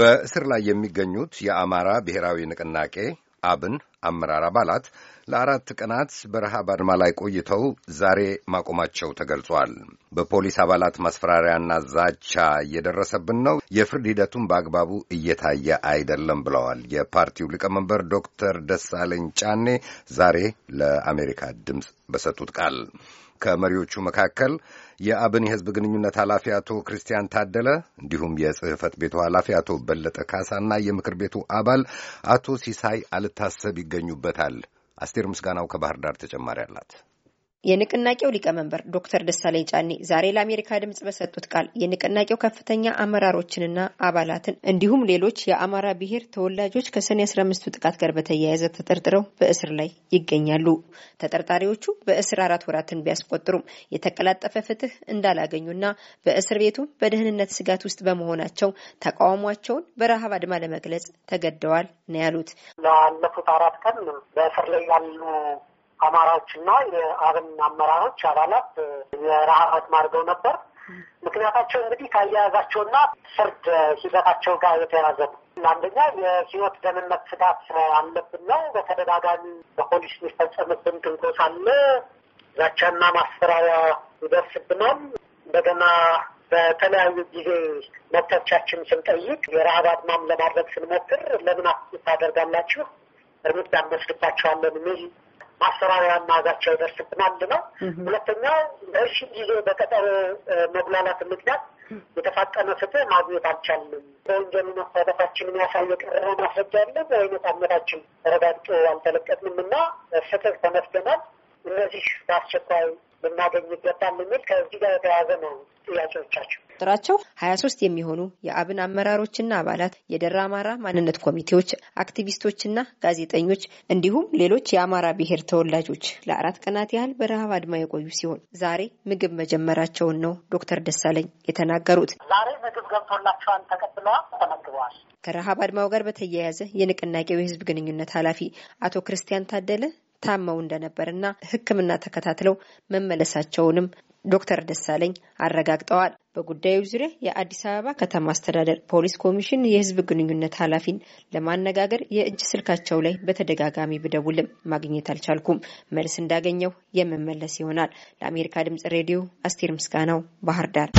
በእስር ላይ የሚገኙት የአማራ ብሔራዊ ንቅናቄ አብን አመራር አባላት ለአራት ቀናት በረሃብ አድማ ላይ ቆይተው ዛሬ ማቆማቸው ተገልጿል። በፖሊስ አባላት ማስፈራሪያና ዛቻ እየደረሰብን ነው፣ የፍርድ ሂደቱን በአግባቡ እየታየ አይደለም ብለዋል የፓርቲው ሊቀመንበር ዶክተር ደሳለኝ ጫኔ ዛሬ ለአሜሪካ ድምፅ በሰጡት ቃል። ከመሪዎቹ መካከል የአብን የሕዝብ ግንኙነት ኃላፊ አቶ ክርስቲያን ታደለ እንዲሁም የጽህፈት ቤቱ ኃላፊ አቶ በለጠ ካሳና የምክር ቤቱ አባል አቶ ሲሳይ አልታሰብ ይገኙበታል። አስቴር ምስጋናው ከባህር ዳር ተጨማሪ አላት። የንቅናቄው ሊቀመንበር ዶክተር ደሳለኝ ጫኔ ዛሬ ለአሜሪካ ድምጽ በሰጡት ቃል የንቅናቄው ከፍተኛ አመራሮችንና አባላትን እንዲሁም ሌሎች የአማራ ብሔር ተወላጆች ከሰኔ አስራ አምስቱ ጥቃት ጋር በተያያዘ ተጠርጥረው በእስር ላይ ይገኛሉ። ተጠርጣሪዎቹ በእስር አራት ወራትን ቢያስቆጥሩም የተቀላጠፈ ፍትህ እንዳላገኙና በእስር ቤቱ በደህንነት ስጋት ውስጥ በመሆናቸው ተቃውሟቸውን በረሃብ አድማ ለመግለጽ ተገደዋል ነው ያሉት። ላለፉት አራት ቀን በእስር ላይ ያሉ አማራዎችና የአብን አመራሮች አባላት የረሃብ አድማ አድርገው ነበር። ምክንያታቸው እንግዲህ ከአያያዛቸውና ፍርድ ሂደታቸው ጋር የተያዘ ነው። አንደኛ የሕይወት ደህንነት ስጋት አለብን ነው። በተደጋጋሚ በፖሊስ የሚፈጸምብን ትንኮሳ አለ። ዛቻና ማስፈራሪያ ይደርስብናል። እንደገና በተለያዩ ጊዜ መብቶቻችን ስንጠይቅ የረሃብ አድማም ለማድረግ ስንሞክር ለምን ታደርጋላችሁ እርምጃ እንወስድባቸዋለን የሚል ማስፈራሪያና ዛቻ ይደርስብናል ነው። ሁለተኛው በረዥም ጊዜ በቀጠሮ መጉላላት ምክንያት የተፋጠነ ፍትህ ማግኘት አልቻልንም። በወንጀል መሳተፋችን የሚያሳይ የቀረበ ማስረጃ አለ። በአይነታነታችን ተረጋግጦ አልተለቀቅንም እና ፍትህ ተመስገናል። እነዚህ በአስቸኳይ ልናገኝ ይገባል የሚል ከዚህ ጋር የተያያዘ ነው ጥያቄዎቻቸው። ቁጥራቸው ሀያ ሶስት የሚሆኑ የአብን አመራሮችና አባላት የደራ አማራ ማንነት ኮሚቴዎች፣ አክቲቪስቶችና ጋዜጠኞች እንዲሁም ሌሎች የአማራ ብሔር ተወላጆች ለአራት ቀናት ያህል በረሃብ አድማ የቆዩ ሲሆን ዛሬ ምግብ መጀመራቸውን ነው ዶክተር ደሳለኝ የተናገሩት። ዛሬ ምግብ ገብቶላቸዋል፣ ተቀብለዋል፣ ተመግበዋል። ከረሃብ አድማው ጋር በተያያዘ የንቅናቄው የህዝብ ግንኙነት ኃላፊ አቶ ክርስቲያን ታደለ ታመው እንደነበርና ሕክምና ተከታትለው መመለሳቸውንም ዶክተር ደሳለኝ አረጋግጠዋል። በጉዳዩ ዙሪያ የአዲስ አበባ ከተማ አስተዳደር ፖሊስ ኮሚሽን የህዝብ ግንኙነት ኃላፊን ለማነጋገር የእጅ ስልካቸው ላይ በተደጋጋሚ ብደውልም ማግኘት አልቻልኩም። መልስ እንዳገኘው የምመለስ ይሆናል። ለአሜሪካ ድምጽ ሬዲዮ አስቴር ምስጋናው ባህር ዳር